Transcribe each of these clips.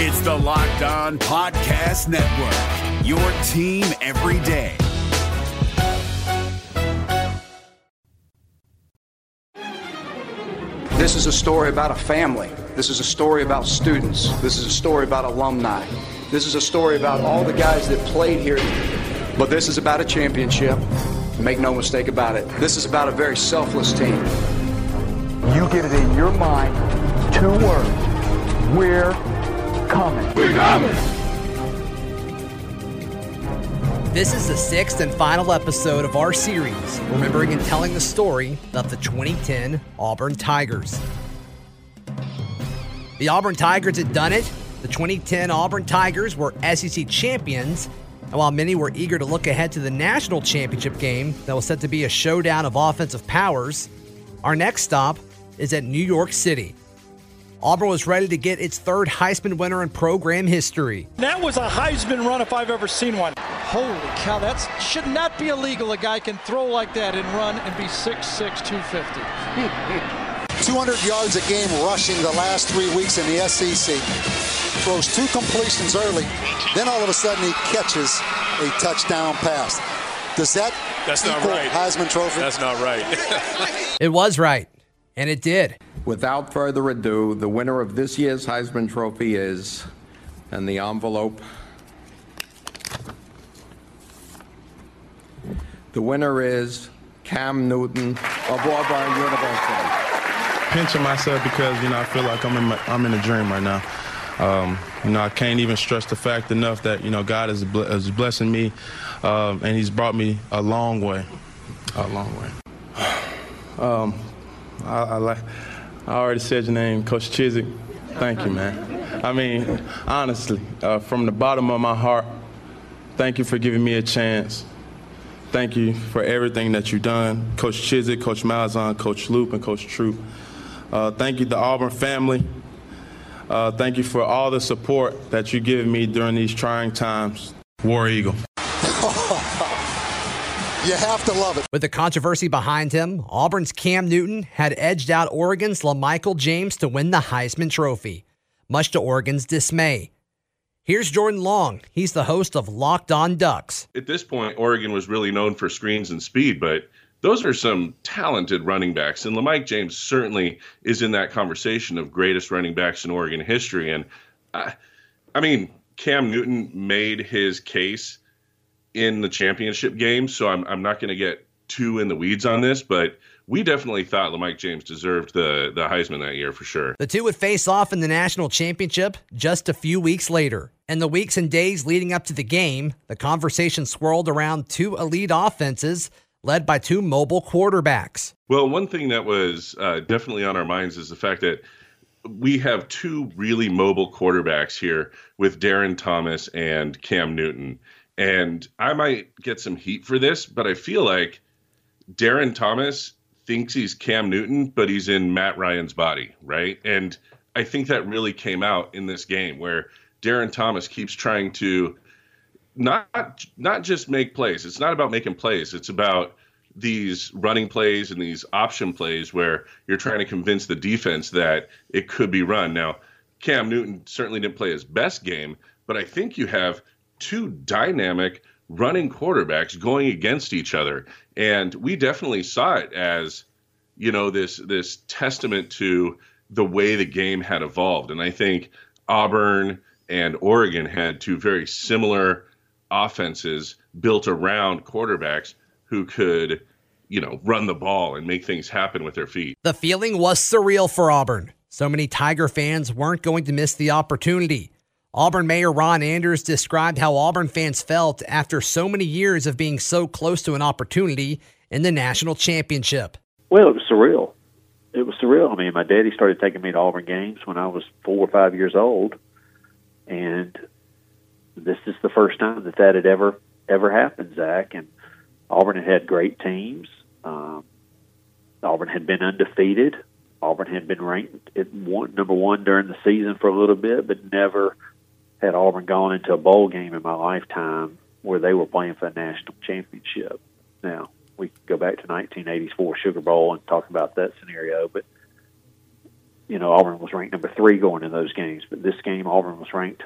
It's the Locked On Podcast Network, your team every day. This is a story about a family. This is a story about students. This is a story about alumni. This is a story about all the guys that played here. But this is about a championship. Make no mistake about it. This is about a very selfless team. You get it in your mind, two words. We're coming. We're coming. This is the sixth and final episode of our series, remembering and telling the story of the 2010 Auburn Tigers. The Auburn Tigers had done it. The 2010 Auburn Tigers were SEC champions and while many were eager to look ahead to the national championship game that was set to be a showdown of offensive powers, our next stop is at New York City. Auburn was ready to get its third Heisman winner in program history. That was a Heisman run if I've ever seen one. Holy cow, that should not be illegal. A guy can throw like that and run and be 6'6, 250. 200 yards a game rushing the last three weeks in the SEC. Throws two completions early, then all of a sudden he catches a touchdown pass. Does that That's not right. Heisman Trophy? That's not right. it was right, and it did. Without further ado, the winner of this year's Heisman Trophy is, and the envelope. The winner is Cam Newton of Auburn University pinching myself because you know I feel like I'm in my, I'm in a dream right now. Um, you know I can't even stress the fact enough that you know God is, is blessing me, um, and He's brought me a long way, a long way. Um, I, I, like I already said your name, Coach Chizik. Thank you, man. I mean, honestly, uh, from the bottom of my heart, thank you for giving me a chance. Thank you for everything that you've done, Coach Chizik, Coach Malzahn, Coach Loop, and Coach Troop. Uh, thank you, the Auburn family. Uh, thank you for all the support that you've given me during these trying times. War Eagle. You have to love it. With the controversy behind him, Auburn's Cam Newton had edged out Oregon's LaMichael James to win the Heisman Trophy, much to Oregon's dismay. Here's Jordan Long. He's the host of Locked On Ducks. At this point, Oregon was really known for screens and speed, but those are some talented running backs. And LaMike James certainly is in that conversation of greatest running backs in Oregon history. And I, I mean, Cam Newton made his case in the championship game, so I'm, I'm not going to get too in the weeds on this, but we definitely thought LaMike James deserved the, the Heisman that year for sure. The two would face off in the national championship just a few weeks later. In the weeks and days leading up to the game, the conversation swirled around two elite offenses led by two mobile quarterbacks. Well, one thing that was uh, definitely on our minds is the fact that we have two really mobile quarterbacks here with Darron Thomas and Cam Newton. And I might get some heat for this, but I feel like Darron Thomas thinks he's Cam Newton, but he's in Matt Ryan's body, right? And I think that really came out in this game where Darron Thomas keeps trying to not not just make plays. It's not about making plays. It's about these running plays and these option plays where you're trying to convince the defense that it could be run. Now, Cam Newton certainly didn't play his best game, but I think you have two dynamic running quarterbacks going against each other, and we definitely saw it as you know this this testament to the way the game had evolved. And I think Auburn and Oregon had two very similar offenses built around quarterbacks who could, you know, run the ball and make things happen with their feet. The feeling was surreal for Auburn. So many Tiger fans weren't going to miss the opportunity. Auburn Mayor Ron Anders described how Auburn fans felt after so many years of being so close to an opportunity in the national championship. Well, it was surreal. It was surreal. I mean, my daddy started taking me to Auburn games when I was four or five years old, and this is the first time that that had ever ever happened, Zach. And Auburn had had great teams. Um, Auburn had been undefeated. Auburn had been ranked at one, number one during the season for a little bit, but never had Auburn gone into a bowl game in my lifetime where they were playing for a national championship. Now we go back to 1984 Sugar Bowl and talk about that scenario, but you know, Auburn was ranked number three going in those games, but this game Auburn was ranked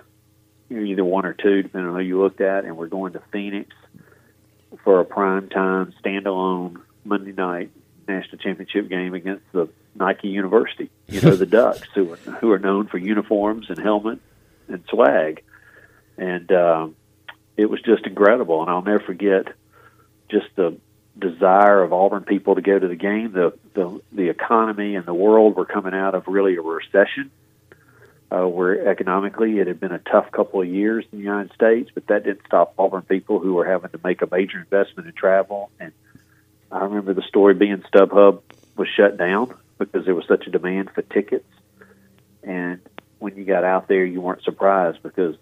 either one or two, depending on who you looked at, and we're going to Phoenix for a prime time standalone Monday night national championship game against the Nike University. You know, the Ducks, who are who are known for uniforms and helmet and swag, and um, it was just incredible. And I'll never forget just the desire of Auburn people to go to the game. The the the economy and the world were coming out of really a recession. Uh, where economically it had been a tough couple of years in the United States, but that didn't stop Auburn people who were having to make a major investment in travel. And I remember the story being StubHub was shut down because there was such a demand for tickets. And when you got out there, you weren't surprised because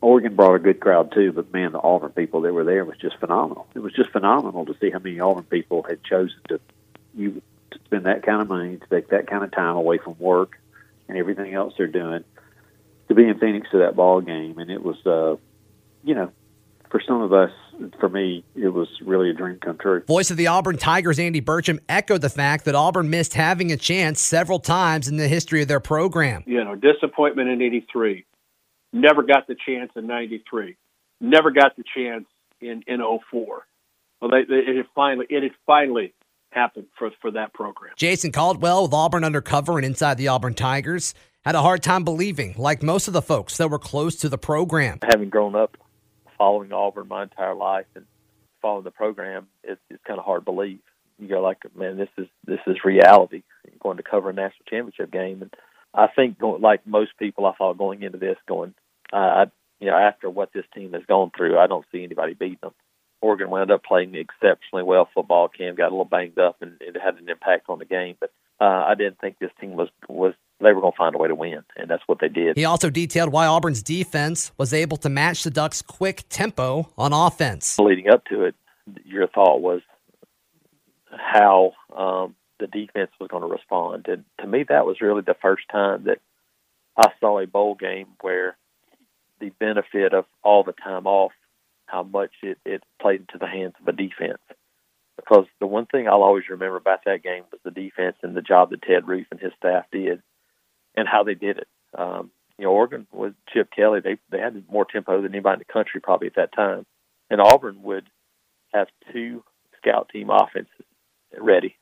Oregon brought a good crowd too, but man, the Auburn people that were there was just phenomenal. It was just phenomenal to see how many Auburn people had chosen to you to spend that kind of money, to take that kind of time away from work and everything else they're doing, to be in Phoenix to that ball game, and it was, uh, you know, for some of us, for me, it was really a dream come true. Voice of the Auburn Tigers, Andy Burcham, echoed the fact that Auburn missed having a chance several times in the history of their program. You know, disappointment in '83, never got the chance in '93, never got the chance in in 04. Well, they, they, it had finally it had finally happened for for that program. Jason Caldwell with Auburn undercover and inside the Auburn Tigers had a hard time believing, like most of the folks that were close to the program. Having grown up following Auburn my entire life and following the program, it's, it's kind of hard to believe. You go like, man, this is this is reality. You're going to cover a national championship game, and I think, going, like most people, I thought going into this, going, uh, I, you know, after what this team has gone through, I don't see anybody beating them. Oregon wound up playing exceptionally well football. Cam got a little banged up, and it had an impact on the game. But uh, I didn't think this team was was they were going to find a way to win, and that's what they did. He also detailed why Auburn's defense was able to match the Ducks' quick tempo on offense. Leading up to it, your thought was how um, the defense was going to respond, and to me, that was really the first time that I saw a bowl game where the benefit of all the time off, how much it, it played into the hands of a defense because the one thing I'll always remember about that game was the defense and the job that Ted Roof and his staff did and how they did it. Um, you know, Oregon with Chip Kelly, they they had more tempo than anybody in the country probably at that time, and Auburn would have two scout team offenses ready.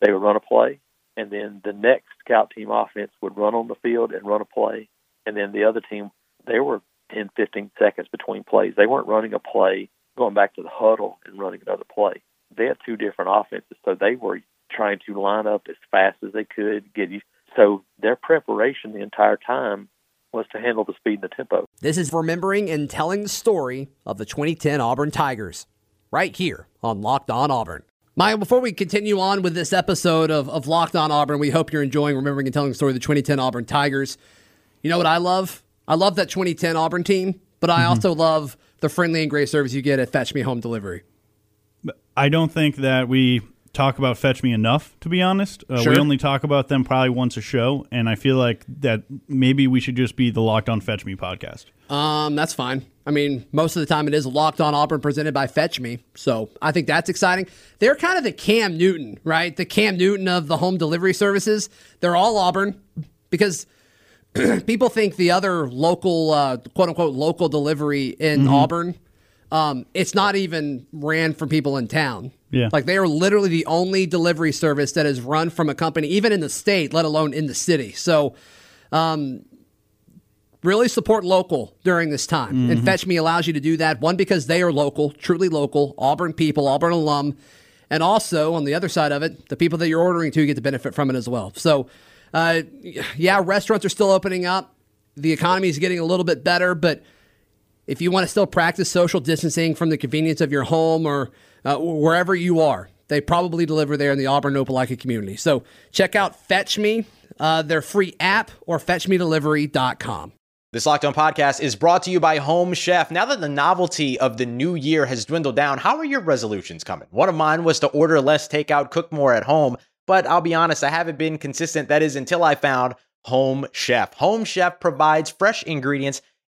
They would run a play, and then the next scout team offense would run on the field and run a play, and then the other team they were 10, 15 seconds between plays. They weren't running a play, going back to the huddle and running another play. They had two different offenses, so they were trying to line up as fast as they could, get you so their preparation the entire time was to handle the speed and the tempo. This is remembering and telling the story of the 2010 Auburn Tigers right here on Locked On Auburn. Maya, before we continue on with this episode of, of Locked On Auburn, we hope you're enjoying remembering and telling the story of the 2010 Auburn Tigers. You know what I love? I love that 2010 Auburn team, but I mm-hmm. also love the friendly and great service you get at Fetch Me Home Delivery. I don't think that we talk about Fetch Me enough, to be honest. Uh, sure. We only talk about them probably once a show, and I feel like that maybe we should just be the Locked On Fetch Me podcast. Um, that's fine. I mean, most of the time it is Locked On Auburn presented by Fetch Me, so I think that's exciting. They're kind of the Cam Newton, right? The Cam Newton of the home delivery services. They're all Auburn because people think the other local, uh, quote unquote, local delivery in mm-hmm. Auburn. Um, it's not even ran from people in town. Yeah. Like they are literally the only delivery service that is run from a company, even in the state, let alone in the city. So, um, really support local during this time. Mm-hmm. And Fetch Me allows you to do that. One, because they are local, truly local, Auburn people, Auburn alum. And also, on the other side of it, the people that you're ordering to get to benefit from it as well. So, uh, yeah, restaurants are still opening up. The economy is getting a little bit better, but if you want to still practice social distancing from the convenience of your home or uh, wherever you are. They probably deliver there in the Auburn Opelika community. So check out Fetch Me, uh, their free app, or fetchmedelivery.com. This Locked On podcast is brought to you by Home Chef. Now that the novelty of the new year has dwindled down, how are your resolutions coming? One of mine was to order less takeout, cook more at home, but I'll be honest, I haven't been consistent. That is until I found Home Chef. Home Chef provides fresh ingredients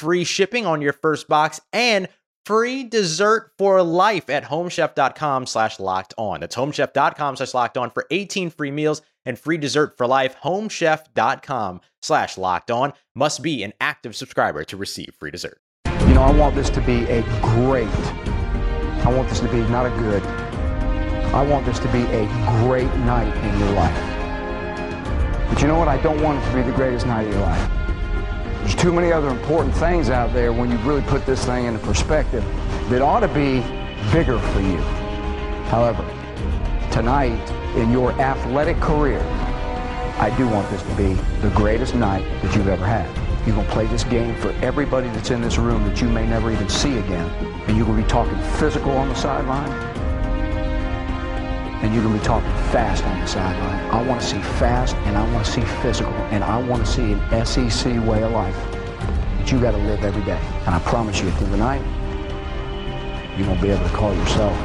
free shipping on your first box and free dessert for life at homechef.com slash locked on. That's homechef.com slash locked on for 18 free meals and free dessert for life. Homechef.com slash locked on must be an active subscriber to receive free dessert. You know, I want this to be a great, I want this to be not a good, I want this to be a great night in your life. But you know what? I don't want it to be the greatest night of your life. There's too many other important things out there when you really put this thing into perspective that ought to be bigger for you. However, tonight in your athletic career, I do want this to be the greatest night that you've ever had. You're going to play this game for everybody that's in this room that you may never even see again. And you're going to be talking physical on the sideline. And you're going to be talking fast on the sideline. I want to see fast and I want to see physical. And I want to see an SEC way of life that you got to live every day. And I promise you, through the night, you're going to be able to call yourself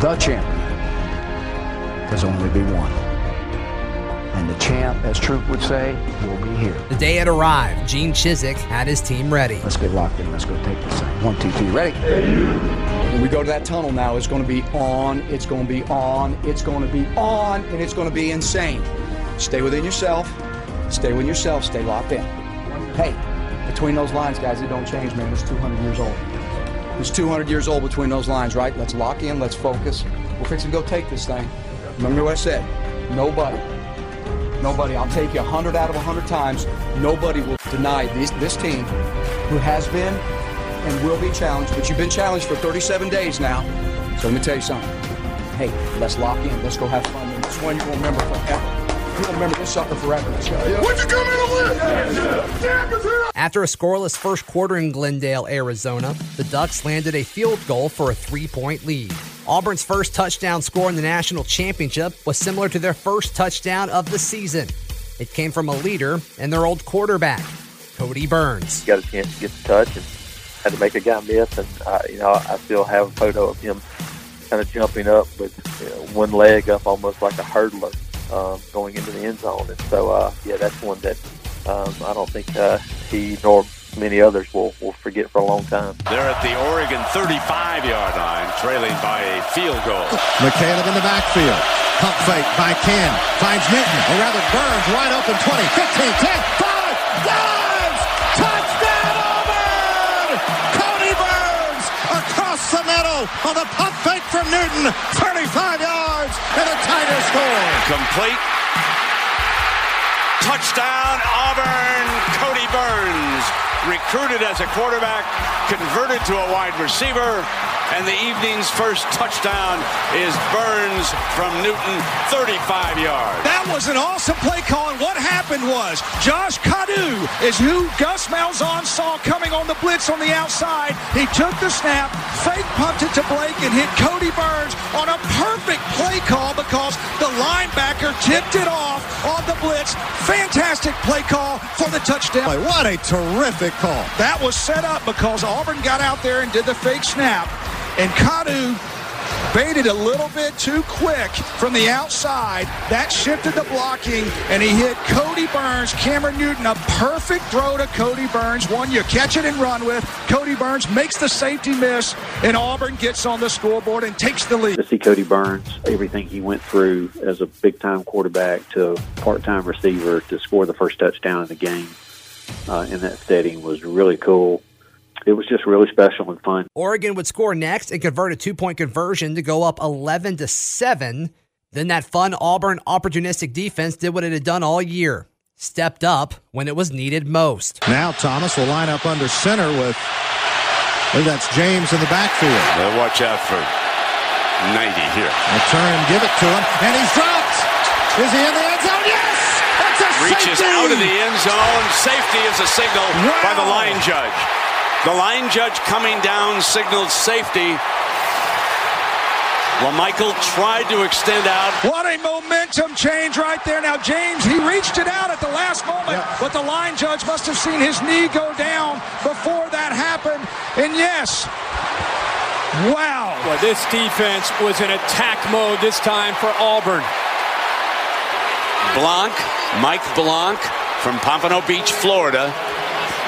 the champion. There's only be one. And the champ, as Troop would say, will be here. The day it arrived, Gene Chizik had his team ready. Let's get locked in. Let's go take this thing. One, two, three. Ready? When we go to that tunnel now, it's going to be on, it's going to be on, it's going to be on, and it's going to be insane. Stay within yourself. Stay with yourself. Stay locked in. Hey, between those lines, guys, it don't change, man. It's 200 years old. It's 200 years old between those lines, right? Let's lock in. Let's focus. We're fixing to go take this thing. Remember what I said? Nobody. Nobody. I'll take you 100 out of 100 times. Nobody will deny this team who has been and will be challenged, but you've been challenged for 37 days now. So let me tell you something. Hey, let's lock in. Let's go have fun. And this one you're going remember forever. You're going remember this sucker forever. Let's go. What you come in to win? After a scoreless first quarter in Glendale, Arizona, the Ducks landed a field goal for a three point lead. Auburn's first touchdown score in the national championship was similar to their first touchdown of the season. It came from a leader and their old quarterback, Cody Burns. Got a chance to get the touch and had to make a guy miss. And, uh, you know, I still have a photo of him kind of jumping up with you know, one leg up almost like a hurdler um, going into the end zone. And so, uh, yeah, that's one that um, I don't think uh, he nor many others will, will forget for a long time. They're at the Oregon 35-yard line, trailing by a field goal. McCalebb in the backfield. Pump fake by Ken. Finds Newton, or rather Burns, wide open 20, 15, 10, 5, on the pump fake from Newton. 35 yards and a Tiger score. Complete. Touchdown Auburn, Cody Burns. Recruited as a quarterback, converted to a wide receiver, and the evening's first touchdown is Burns from Newton, 35 yards. That was an awesome play call, and what happened was Josh Kaddu is who Gus Malzahn saw coming on the blitz on the outside. He took the snap, fake punted to Blake, and hit Cody Burns on a perfect play call because the linebacker tipped it off on the blitz. Fantastic play call for the touchdown. Boy, what a terrific call. That was set up because Auburn got out there and did the fake snap, and Kaddu baited a little bit too quick from the outside. That shifted the blocking, and he hit Cody Burns, Cameron Newton. A perfect throw to Cody Burns. One you catch it and run with. Cody Burns makes the safety miss, and Auburn gets on the scoreboard and takes the lead. To see Cody Burns, everything he went through as a big time quarterback to part time receiver to score the first touchdown in the game uh, in that setting was really cool. It was just really special and fun. Oregon would score next and convert a two point conversion to go up 11 to 7. Then that fun Auburn opportunistic defense did what it had done all year stepped up when it was needed most. Now Thomas will line up under center with, I believe that's James in the backfield. They'll watch out for 90 here. They'll turn and give it to him, and he's dropped. Is he in the end zone? Yes! It's a Reaches safety! out of the end zone. Safety is a signal by the line judge. The line judge coming down signaled safety. LaMichael tried to extend out. What a momentum change right there. Now, James, he reached it out at the last moment, yeah. but the line judge must have seen his knee go down before that happened. And yes, wow. Well, this defense was in attack mode this time for Auburn. Blanc, Mike Blanc from Pompano Beach, Florida,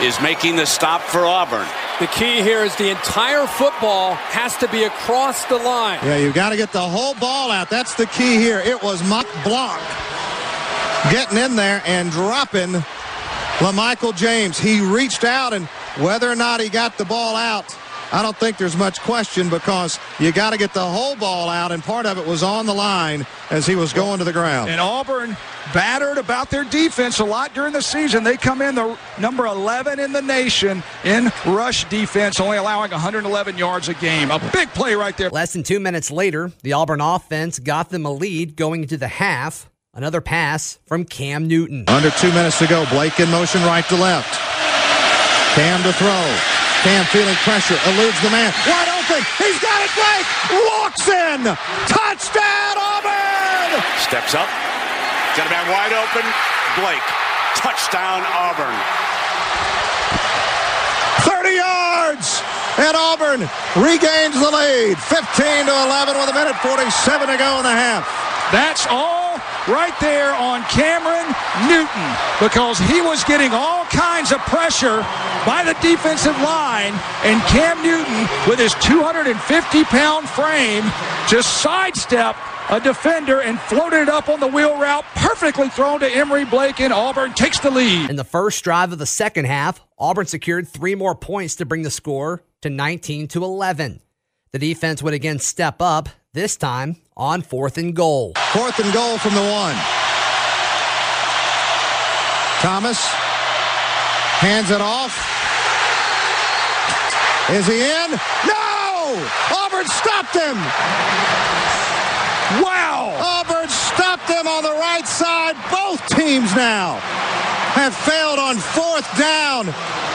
is making the stop for Auburn. The key here is the entire football has to be across the line. Yeah, you've got to get the whole ball out. That's the key here. It was Mike Blanc getting in there and dropping LaMichael James. He reached out, and whether or not he got the ball out, I don't think there's much question because you got to get the whole ball out, and part of it was on the line as he was going to the ground. And Auburn battered about their defense a lot during the season. They come in the number 11 in the nation in rush defense, only allowing 111 yards a game. A big play right there. Less than two minutes later, the Auburn offense got them a lead going into the half. Another pass from Cam Newton. Under two minutes to go. Blake in motion right to left. Cam to throw. Cam feeling pressure, eludes the man. Wide open. He's got it. Blake walks in. Touchdown, Auburn. Steps up. Got a man wide open. Blake. Touchdown, Auburn. 30 yards. And Auburn regains the lead. 15 to 11 with a minute 47 to go in the half. That's all right there on Cameron Newton because he was getting all kinds of pressure by the defensive line. And Cam Newton, with his 250 pound frame, just sidestepped a defender and floated it up on the wheel route. Perfectly thrown to Emory Blake, and Auburn takes the lead. In the first drive of the second half, Auburn secured three more points to bring the score to 19 to 11. The defense would again step up, this time on fourth and goal. Fourth and goal from the one. Thomas hands it off. Is he in? No! Auburn stopped him! Wow! Auburn stopped him on the right side. Both teams now have failed on fourth down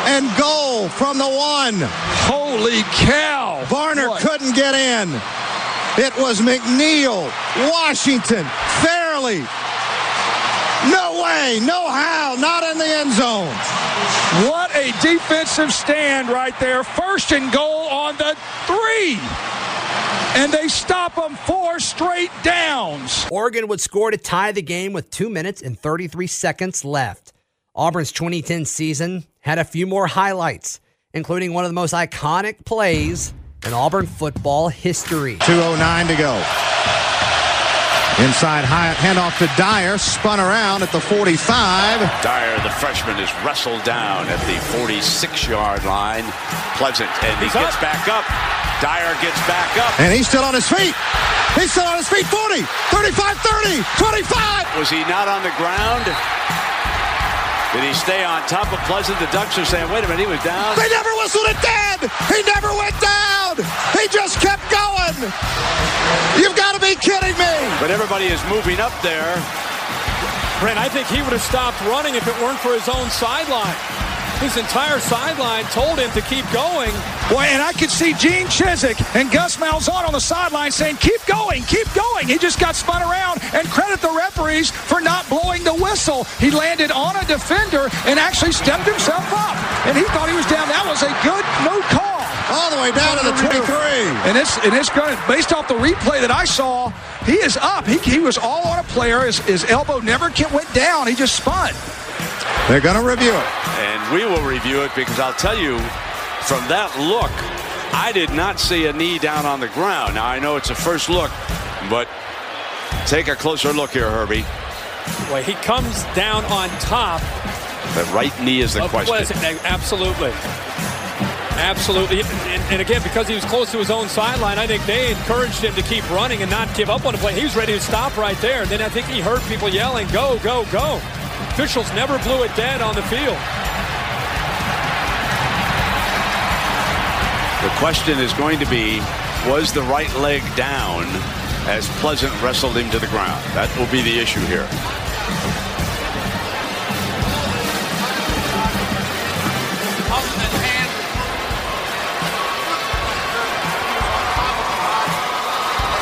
and goal from the one. Holy cow! Barner what? couldn't get in. It was McNeil, Washington, Fairley. No way, no how, not in the end zone. What a defensive stand right there. First and goal on the three. And they stop them four straight downs. Oregon would score to tie the game with two minutes and 33 seconds left. Auburn's 2010 season had a few more highlights, including one of the most iconic plays in Auburn football history. 2.09 to go. Inside high handoff to Dyer, spun around at the 45. Dyer, the freshman, is wrestled down at the 46-yard line. Pleasant, and he gets back up. Dyer gets back up. And he's still on his feet. He's still on his feet. 40, 35, 30, 25. Was he not on the ground? Did he stay on top of Pleasant? The Ducks are saying, wait a minute, he was down. They never whistled it dead. He never went down. He just kept going. You've got to be kidding me. But everybody is moving up there. Brent, I think he would have stopped running if it weren't for his own sideline. His entire sideline told him to keep going. Boy, and I could see Gene Chizik and Gus Malzahn on the sideline saying, keep going, keep going. He just got spun around and credit the referees for not blowing the whistle. He landed on a defender and actually stepped himself up. And he thought he was down. That was a good no call. All the way down to the 23. And it's, and it's going to, based off the replay that I saw, he is up. He, he was all on a player. His, his elbow never went down. He just spun. They're going to review it. And we will review it because I'll tell you, from that look, I did not see a knee down on the ground. Now, I know it's a first look, but take a closer look here, Herbie. Well, he comes down on top. The right knee is the question. Pleasant. Absolutely. Absolutely. And, and, again, because he was close to his own sideline, I think they encouraged him to keep running and not give up on the play. He was ready to stop right there. And then I think he heard people yelling, go, go, go. Officials never blew it dead on the field. The question is going to be, was the right leg down as Pleasant wrestled him to the ground? That will be the issue here.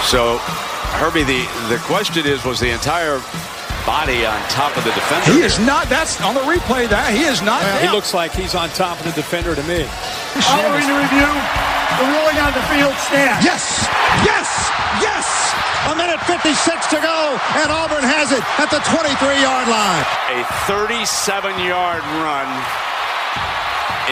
So, Herbie, the, the question is, was the entire body on top of the defender? He is not. That's on the replay. That he is not. He looks like he's on top of the defender to me. Following the review, the ruling on the field stands. Yes! Yes! Yes! A minute 56 to go, and Auburn has it at the 23-yard line. A 37-yard run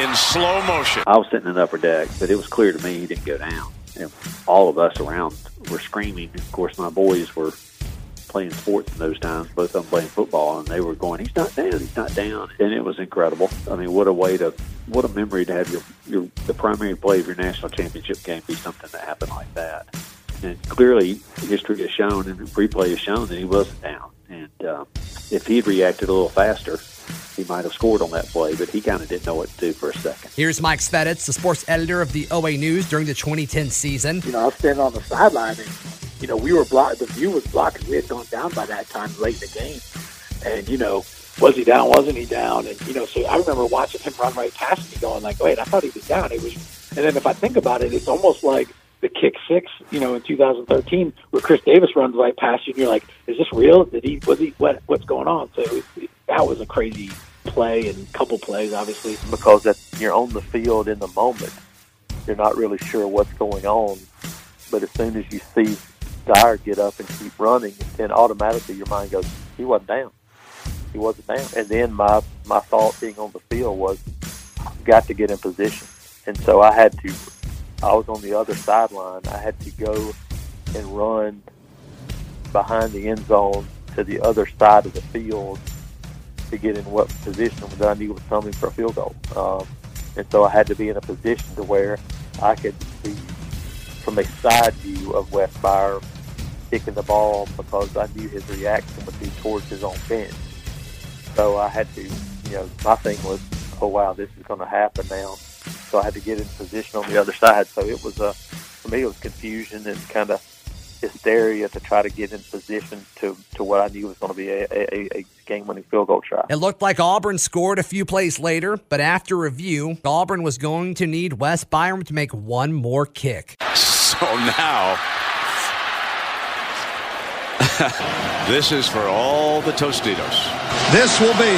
in slow motion. I was sitting in the upper deck, but it was clear to me he didn't go down. And all of us around were screaming. Of course, my boys were playing sports in those times, both of them playing football, and they were going, "He's not down, he's not down," and it was incredible. I mean, what a way to, what a memory to have your your the primary play of your national championship game be something that happened like that. And clearly, history has shown and replay has shown that he wasn't down. And uh, if he had reacted a little faster, he might have scored on that play, but he kind of didn't know what to do for a second. Here's Mike Sveditz, the sports editor of the OA News during the 2010 season. You know, I was standing on the sideline, and you know, we were blocked. The view was blocked. We had gone down by that time late in the game, and you know, was he down? Wasn't he down? And you know, so I remember watching him run right past me, going like, "Wait, I thought he was down." He was, and then if I think about it, it's almost like the kick six, you know, in 2013, where Chris Davis runs right past you, and you're like, "Is this real? Did he? Was he? What? What's going on?" So it was, that was a crazy play and couple plays, obviously. because that you're on the field in the moment. You're not really sure what's going on, but as soon as you see Dyer get up and keep running, and automatically your mind goes, "He wasn't down. He wasn't down." And then my my thought being on the field was, "I've got to get in position," and so I had to. I was on the other sideline. I had to go and run behind the end zone to the other side of the field to get in what position that I knew was coming for a field goal. Um, and so I had to be in a position to where I could see from a side view of Wes Byrum kicking the ball because I knew his reaction would be towards his own bench. So I had to, you know, my thing was, oh wow, this is going to happen now. So I had to get in position on the other side. So it was a, for me, it was confusion and kind of hysteria to try to get in position to, to what I knew was going to be a, a, a game-winning field goal try. It looked like Auburn scored a few plays later, but after review, Auburn was going to need Wes Byrum to make one more kick. So now, this is for all the Tostitos. This will be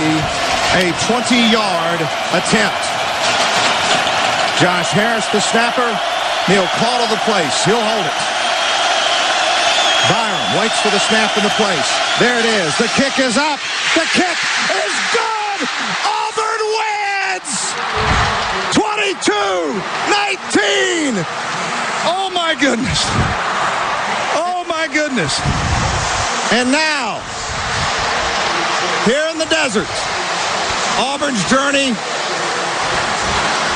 a 20-yard attempt. Josh Harris, the snapper. He'll call to the place. He'll hold it. Byrum waits for the snap in the place. There it is. The kick is up. The kick is good. Auburn wins. 22-19. Oh my goodness. Goodness. And now, here in the desert, Auburn's journey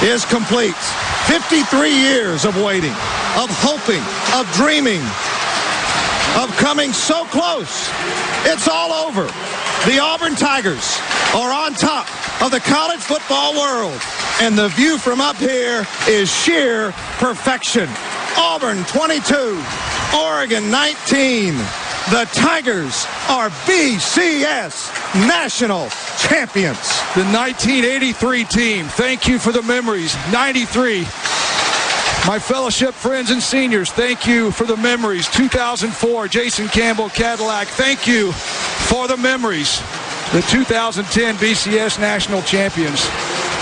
is complete. 53 years of waiting, of hoping, of dreaming, of coming so close. It's all over. The Auburn Tigers are on top of the college football world, and the view from up here is sheer perfection. Auburn 22, Oregon 19. The Tigers are BCS national champions. The 1983 team. Thank you for the memories. 93. My fellowship friends and seniors, thank you for the memories. 2004, Jason Campbell Cadillac, thank you for the memories. The 2010 BCS National Champions,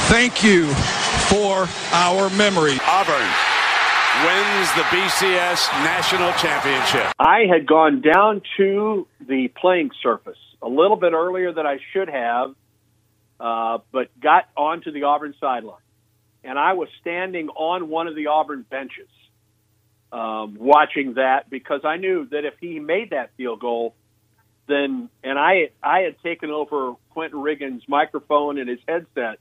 thank you for our memory. Auburn wins the BCS National Championship. I had gone down to the playing surface a little bit earlier than I should have, uh, but got onto the Auburn sideline. And I was standing on one of the Auburn benches um, watching that because I knew that if he made that field goal, then and I I had taken over Quentin Riggins' microphone and his headset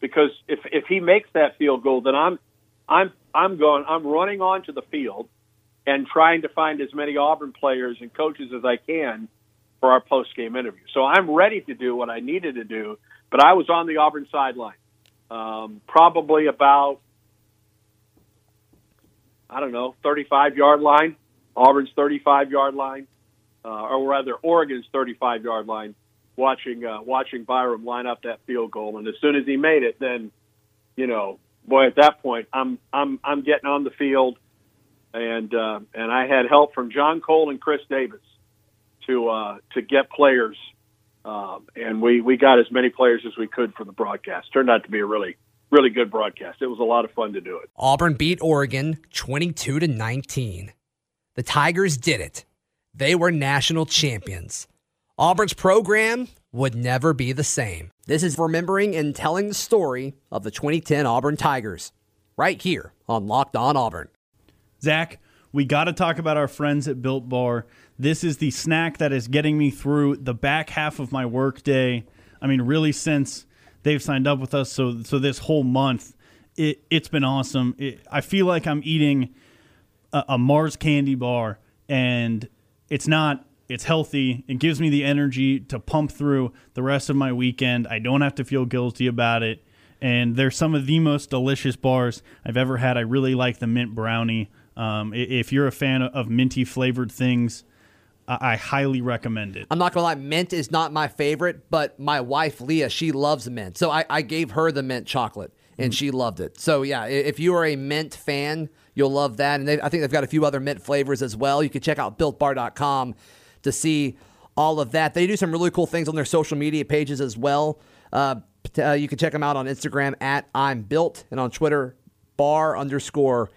because if if he makes that field goal, then I'm I'm I'm going I'm running onto the field and trying to find as many Auburn players and coaches as I can for our post game interview. So I'm ready to do what I needed to do, but I was on the Auburn sideline, um, probably about I don't know 35 yard line, Auburn's 35 yard line, uh, or rather Oregon's 35 yard line, watching uh, watching Byrum line up that field goal, and as soon as he made it, then you know boy, at that point, I'm I'm I'm getting on the field, and uh, and I had help from John Cole and Chris Davis to uh, to get players, um, and we we got as many players as we could for the broadcast. Turned out to be a really really good broadcast. It was a lot of fun to do it. Auburn beat Oregon 22 to 19. The Tigers did it. They were national champions. Auburn's program would never be the same. This is remembering and telling the story of the 2010 Auburn Tigers right here on Locked On Auburn. Zach, we got to talk about our friends at Built Bar. This is the snack that is getting me through the back half of my workday. I mean, really, since they've signed up with us, so so this whole month, it it's been awesome. It, I feel like I'm eating a, a Mars candy bar, and it's not. It's healthy. It gives me the energy to pump through the rest of my weekend. I don't have to feel guilty about it. And they're some of the most delicious bars I've ever had. I really like the mint brownie. Um, if you're a fan of minty flavored things, I highly recommend it. I'm not gonna lie, mint is not my favorite, but my wife Leah, she loves mint, so I, I gave her the mint chocolate, and mm. she loved it. So yeah, if you are a mint fan, you'll love that. And they, I think they've got a few other mint flavors as well. You can check out BuiltBar.com to see all of that. They do some really cool things on their social media pages as well. Uh, uh, you can check them out on Instagram at I'm Built and on Twitter bar underscore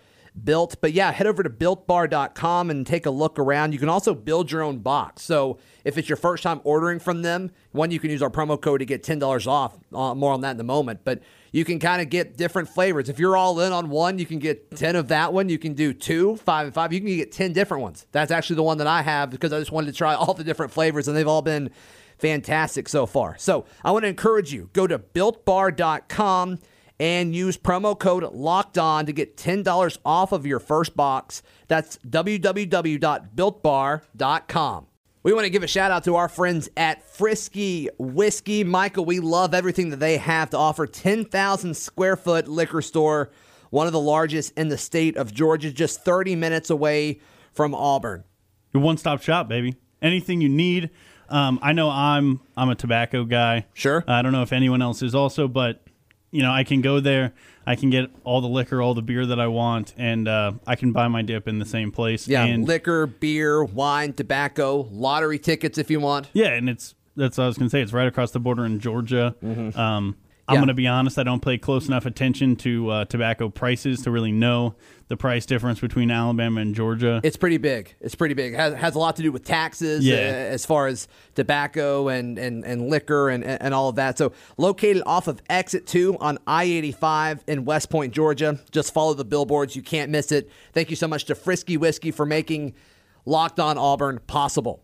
built. But yeah, head over to builtbar.com and take a look around. You can also build your own box. So if it's your first time ordering from them, one, you can use our promo code to get $10 off. Uh, more on that in a moment. But you can kind of get different flavors. If you're all in on one, you can get 10 of that one. You can do two, five, and five. You can get 10 different ones. That's actually the one that I have because I just wanted to try all the different flavors, and they've all been fantastic so far. So I want to encourage you go to builtbar.com and use promo code locked on to get $10 off of your first box. That's www.builtbar.com. We want to give a shout out to our friends at Frisky Whiskey. Michael, we love everything that they have to offer. 10,000 square foot liquor store, one of the largest in the state of Georgia, just 30 minutes away from Auburn. Your one stop shop, baby. Anything you need. Um, I know I'm I'm a tobacco guy. Sure. I don't know if anyone else is also, but you know, I can go there. I can get all the liquor, all the beer that I want, and uh, I can buy my dip in the same place. Yeah, and, liquor, beer, wine, tobacco, lottery tickets if you want. Yeah, and it's that's what I was gonna say. It's right across the border in Georgia. Mm-hmm. Um, I'm yeah. going to be honest. I don't pay close enough attention to uh, tobacco prices to really know the price difference between Alabama and Georgia. It's pretty big. It's pretty big. It has, has a lot to do with taxes yeah. uh, as far as tobacco and, and, and liquor and, and all of that. So, located off of Exit 2 on I 85 in West Point, Georgia. Just follow the billboards. You can't miss it. Thank you so much to Frisky Whiskey for making Locked On Auburn possible.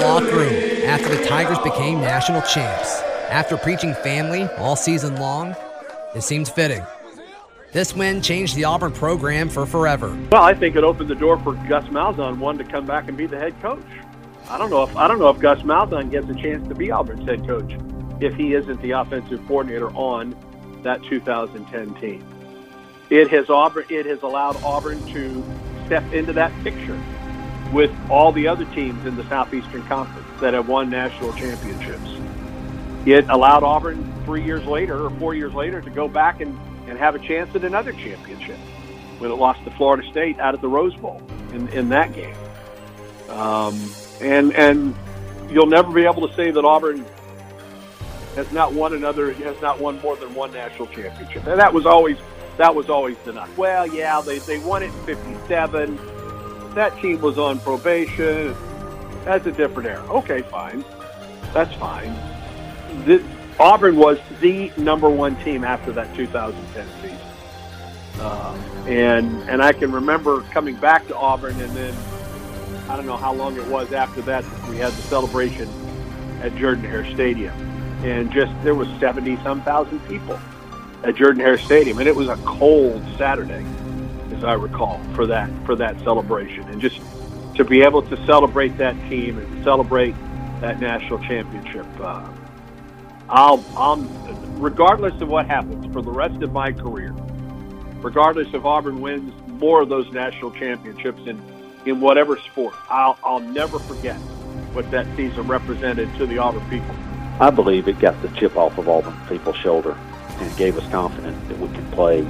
Locker room after the Tigers became national champs. After preaching family all season long, it seems fitting. This win changed the Auburn program for forever. Well, I think it opened the door for Gus Malzahn one to come back and be the head coach. I don't know if I don't know if Gus Malzahn gets a chance to be Auburn's head coach if he isn't the offensive coordinator on that 2010 team. It has Auburn. It has allowed Auburn to step into that picture with all the other teams in the Southeastern Conference that have won national championships. It allowed Auburn three years later or four years later to go back and, and have a chance at another championship when it lost to Florida State out of the Rose Bowl in, in that game. Um, and and you'll never be able to say that Auburn has not won another has not won more than one national championship, and that was always that was always denied. Well, yeah, they they won it in '57. That team was on probation. That's a different era. Okay, fine, that's fine. The, Auburn was the number one team after that 2010 season. Uh, and and I can remember coming back to Auburn, and then I don't know how long it was after that we had the celebration at Jordan Hare Stadium, and just there was seventy some thousand people at Jordan Hare Stadium, and it was a cold Saturday, as I recall, for that for that celebration, and just to be able to celebrate that team and celebrate that national championship. Uh, I'll, I'll, regardless of what happens for the rest of my career, regardless if Auburn wins more of those national championships in, in whatever sport, I'll, I'll never forget what that season represented to the Auburn people. I believe it got the chip off of Auburn people's shoulder and gave us confidence that we can play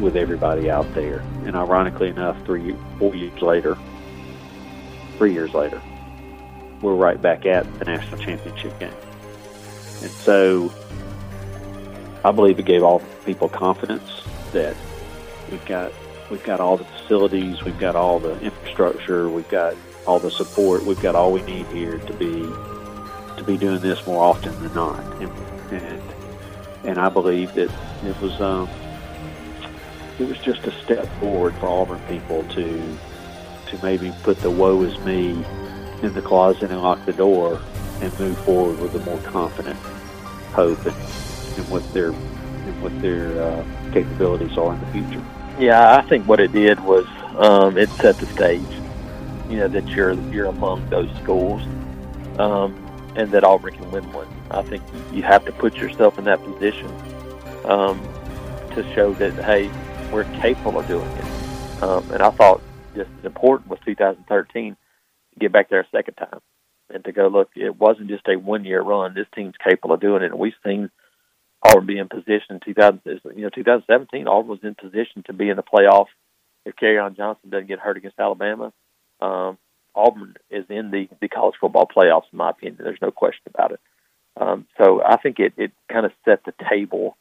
with everybody out there. And ironically enough, three, four years later, three years later, we're right back at the national championship game. And so I believe it gave all people confidence that we've got we've got all the facilities, we've got all the infrastructure, we've got all the support, we've got all we need here to be to be doing this more often than not. And and, and I believe that it was um, it was just a step forward for Auburn people to to maybe put the woe is me in the closet and lock the door and move forward with a more confident hope and, and what their and what their uh, capabilities are in the future. Yeah, I think what it did was um, it set the stage. You know that you're you're among those schools, um, and that Auburn can win one. I think you have to put yourself in that position um, to show that hey, we're capable of doing it. Um, and I thought just as important was 2013 to get back there a second time and to go look. It wasn't just a one year run. This team's capable of doing it, and we've seen Auburn be in position in 2000. You know, 2017, Auburn was in position to be in the playoff if Kerryon Johnson doesn't get hurt against Alabama. Um, Auburn is in the the college football playoffs, in my opinion. There's no question about it. Um, so I think it it kind of set the table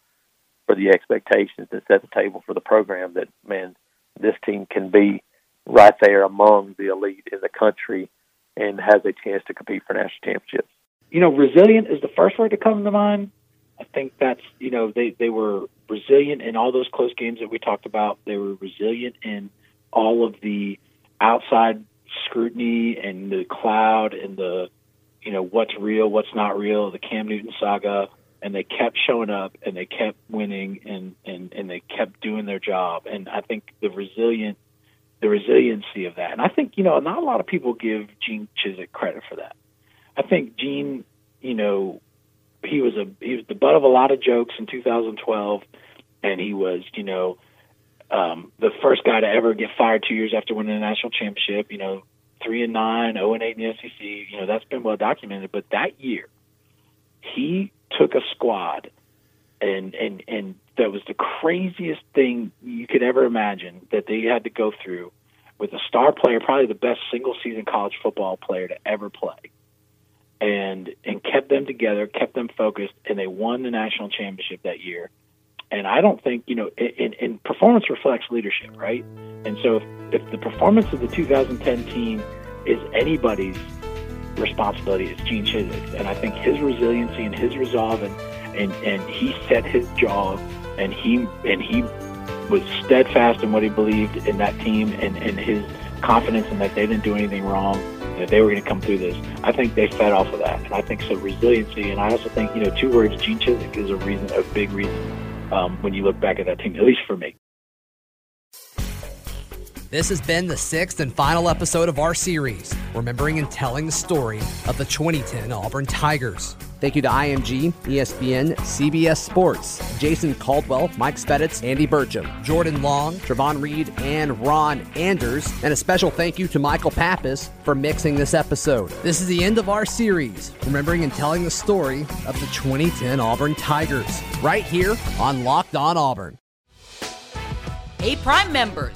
for the expectations and set the table for the program that man, this team can be right there among the elite in the country and has a chance to compete for national championships. You know, resilient is the first word to come to mind. I think that's you know they they were resilient in all those close games that we talked about. They were resilient in all of the outside scrutiny and the cloud and the you know what's real, what's not real, the Cam Newton saga, and they kept showing up and they kept winning and and and they kept doing their job. And I think the resilient the resiliency of that. And I think, you know, not a lot of people give Gene Chizik credit for that. I think Gene, you know, he was a he was the butt of a lot of jokes in 2012 and he was, you know, um, the first guy to ever get fired two years after winning a national championship, you know, three and nine, zero and eight in the SEC. You know, that's been well documented. But that year, he took a squad, and and and that was the craziest thing you could ever imagine that they had to go through with a star player, probably the best single season college football player to ever play. And and kept them together, kept them focused, and they won the national championship that year. And I don't think you know, in, performance reflects leadership, right? And so if, if the performance of the 2010 team is anybody's responsibility, it's Gene Chizik's. And I think his resiliency and his resolve, and and and he set his jaw and he and he was steadfast in what he believed in that team and, and his confidence in that they didn't do anything wrong, that they were going to come through this. I think they fed off of that, and I think so resiliency. And I also think you know two words, Gene Chizik is a reason, a big reason um, when you look back at that team, at least for me. This has been the sixth and final episode of our series, remembering and telling the story of the 2010 Auburn Tigers. Thank you to IMG, ESPN, CBS Sports, Jason Caldwell, Mike Szvetitz, Andy Burcham, Jordan Long, Travon Reed, and Ron Anders. And a special thank you to Michael Pappas for mixing this episode. This is the end of our series, remembering and telling the story of the 2010 Auburn Tigers, right here on Locked On Auburn. Hey, Prime members,